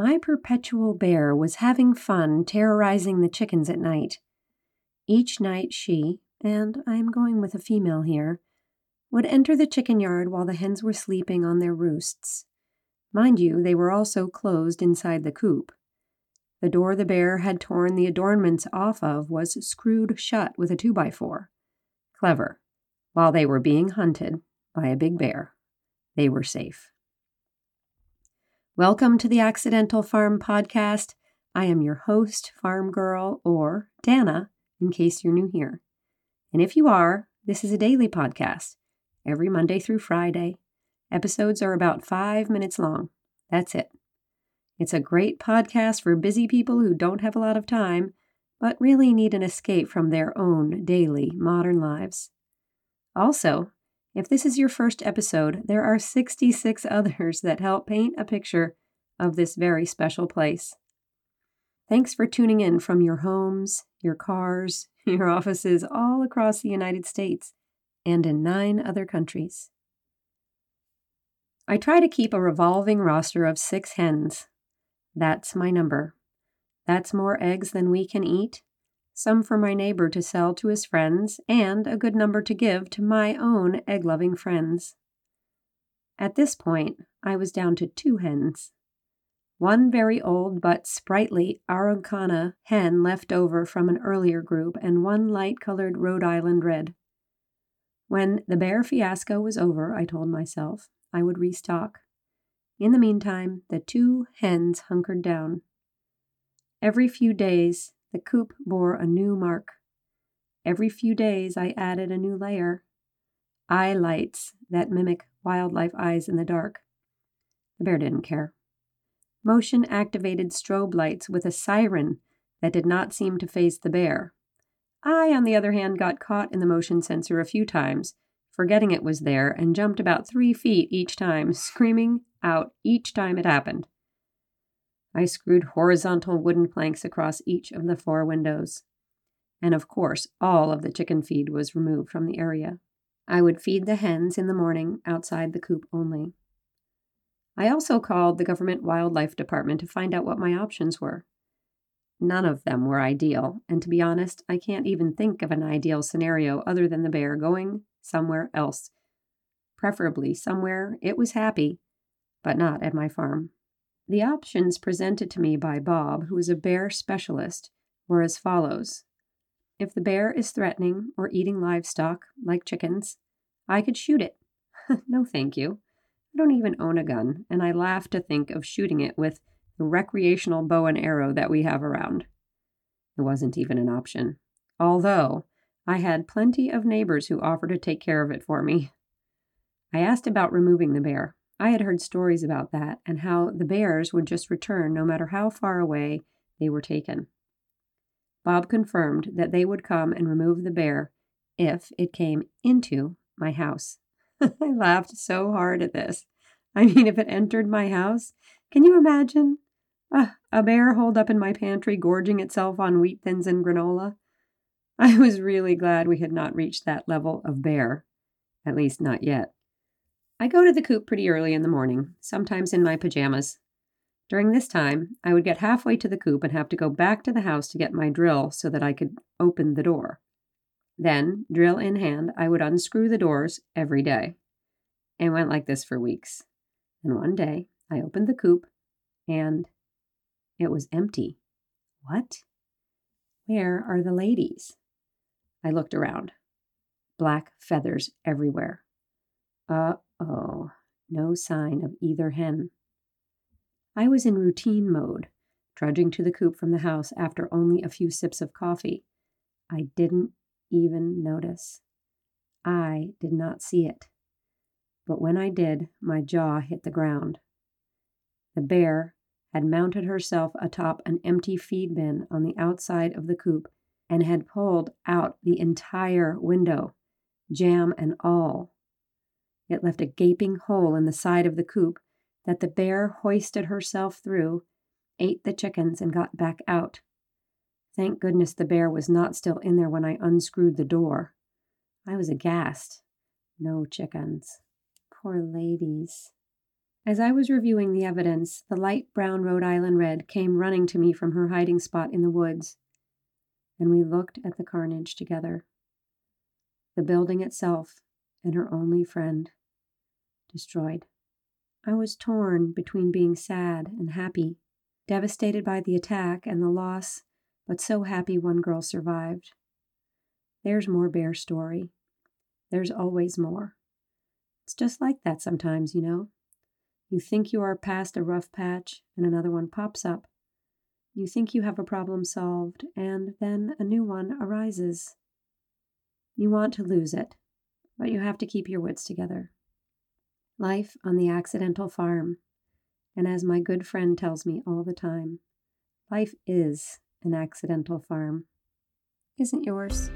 My perpetual bear was having fun terrorizing the chickens at night. Each night she, and I am going with a female here, would enter the chicken yard while the hens were sleeping on their roosts. Mind you, they were also closed inside the coop. The door the bear had torn the adornments off of was screwed shut with a two by four. Clever. While they were being hunted by a big bear, they were safe. Welcome to the Accidental Farm Podcast. I am your host, Farm Girl, or Dana, in case you're new here. And if you are, this is a daily podcast, every Monday through Friday. Episodes are about five minutes long. That's it. It's a great podcast for busy people who don't have a lot of time, but really need an escape from their own daily modern lives. Also, if this is your first episode, there are 66 others that help paint a picture of this very special place. Thanks for tuning in from your homes, your cars, your offices all across the United States and in nine other countries. I try to keep a revolving roster of six hens that's my number. That's more eggs than we can eat, some for my neighbor to sell to his friends, and a good number to give to my own egg loving friends. At this point, I was down to two hens. One very old but sprightly Araucana hen left over from an earlier group, and one light colored Rhode Island red. When the bear fiasco was over, I told myself I would restock. In the meantime, the two hens hunkered down. Every few days, the coop bore a new mark. Every few days, I added a new layer eye lights that mimic wildlife eyes in the dark. The bear didn't care. Motion activated strobe lights with a siren that did not seem to face the bear. I, on the other hand, got caught in the motion sensor a few times, forgetting it was there, and jumped about three feet each time, screaming out each time it happened. I screwed horizontal wooden planks across each of the four windows. And of course, all of the chicken feed was removed from the area. I would feed the hens in the morning outside the coop only. I also called the government wildlife department to find out what my options were. None of them were ideal, and to be honest, I can't even think of an ideal scenario other than the bear going somewhere else. Preferably somewhere it was happy but not at my farm. The options presented to me by Bob, who is a bear specialist, were as follows. If the bear is threatening or eating livestock, like chickens, I could shoot it. no, thank you. I don't even own a gun, and I laugh to think of shooting it with the recreational bow and arrow that we have around. It wasn't even an option, although I had plenty of neighbors who offered to take care of it for me. I asked about removing the bear. I had heard stories about that and how the bears would just return no matter how far away they were taken. Bob confirmed that they would come and remove the bear if it came into my house. I laughed so hard at this. I mean, if it entered my house, can you imagine? Uh, a bear holed up in my pantry, gorging itself on wheat thins and granola. I was really glad we had not reached that level of bear, at least not yet. I go to the coop pretty early in the morning, sometimes in my pajamas. During this time, I would get halfway to the coop and have to go back to the house to get my drill so that I could open the door. Then, drill in hand, I would unscrew the doors every day. It went like this for weeks. And one day, I opened the coop and it was empty. What? Where are the ladies? I looked around. Black feathers everywhere. Uh oh, no sign of either hen. I was in routine mode, trudging to the coop from the house after only a few sips of coffee. I didn't even notice. I did not see it. But when I did, my jaw hit the ground. The bear had mounted herself atop an empty feed bin on the outside of the coop and had pulled out the entire window, jamb and all. It left a gaping hole in the side of the coop that the bear hoisted herself through, ate the chickens, and got back out. Thank goodness the bear was not still in there when I unscrewed the door. I was aghast. No chickens. Poor ladies. As I was reviewing the evidence, the light brown Rhode Island red came running to me from her hiding spot in the woods, and we looked at the carnage together. The building itself and her only friend destroyed. I was torn between being sad and happy, devastated by the attack and the loss, but so happy one girl survived. There's more bear story. There's always more. It's just like that sometimes, you know. You think you are past a rough patch, and another one pops up. You think you have a problem solved, and then a new one arises. You want to lose it, but you have to keep your wits together. Life on the accidental farm. And as my good friend tells me all the time, life is an accidental farm. Isn't yours?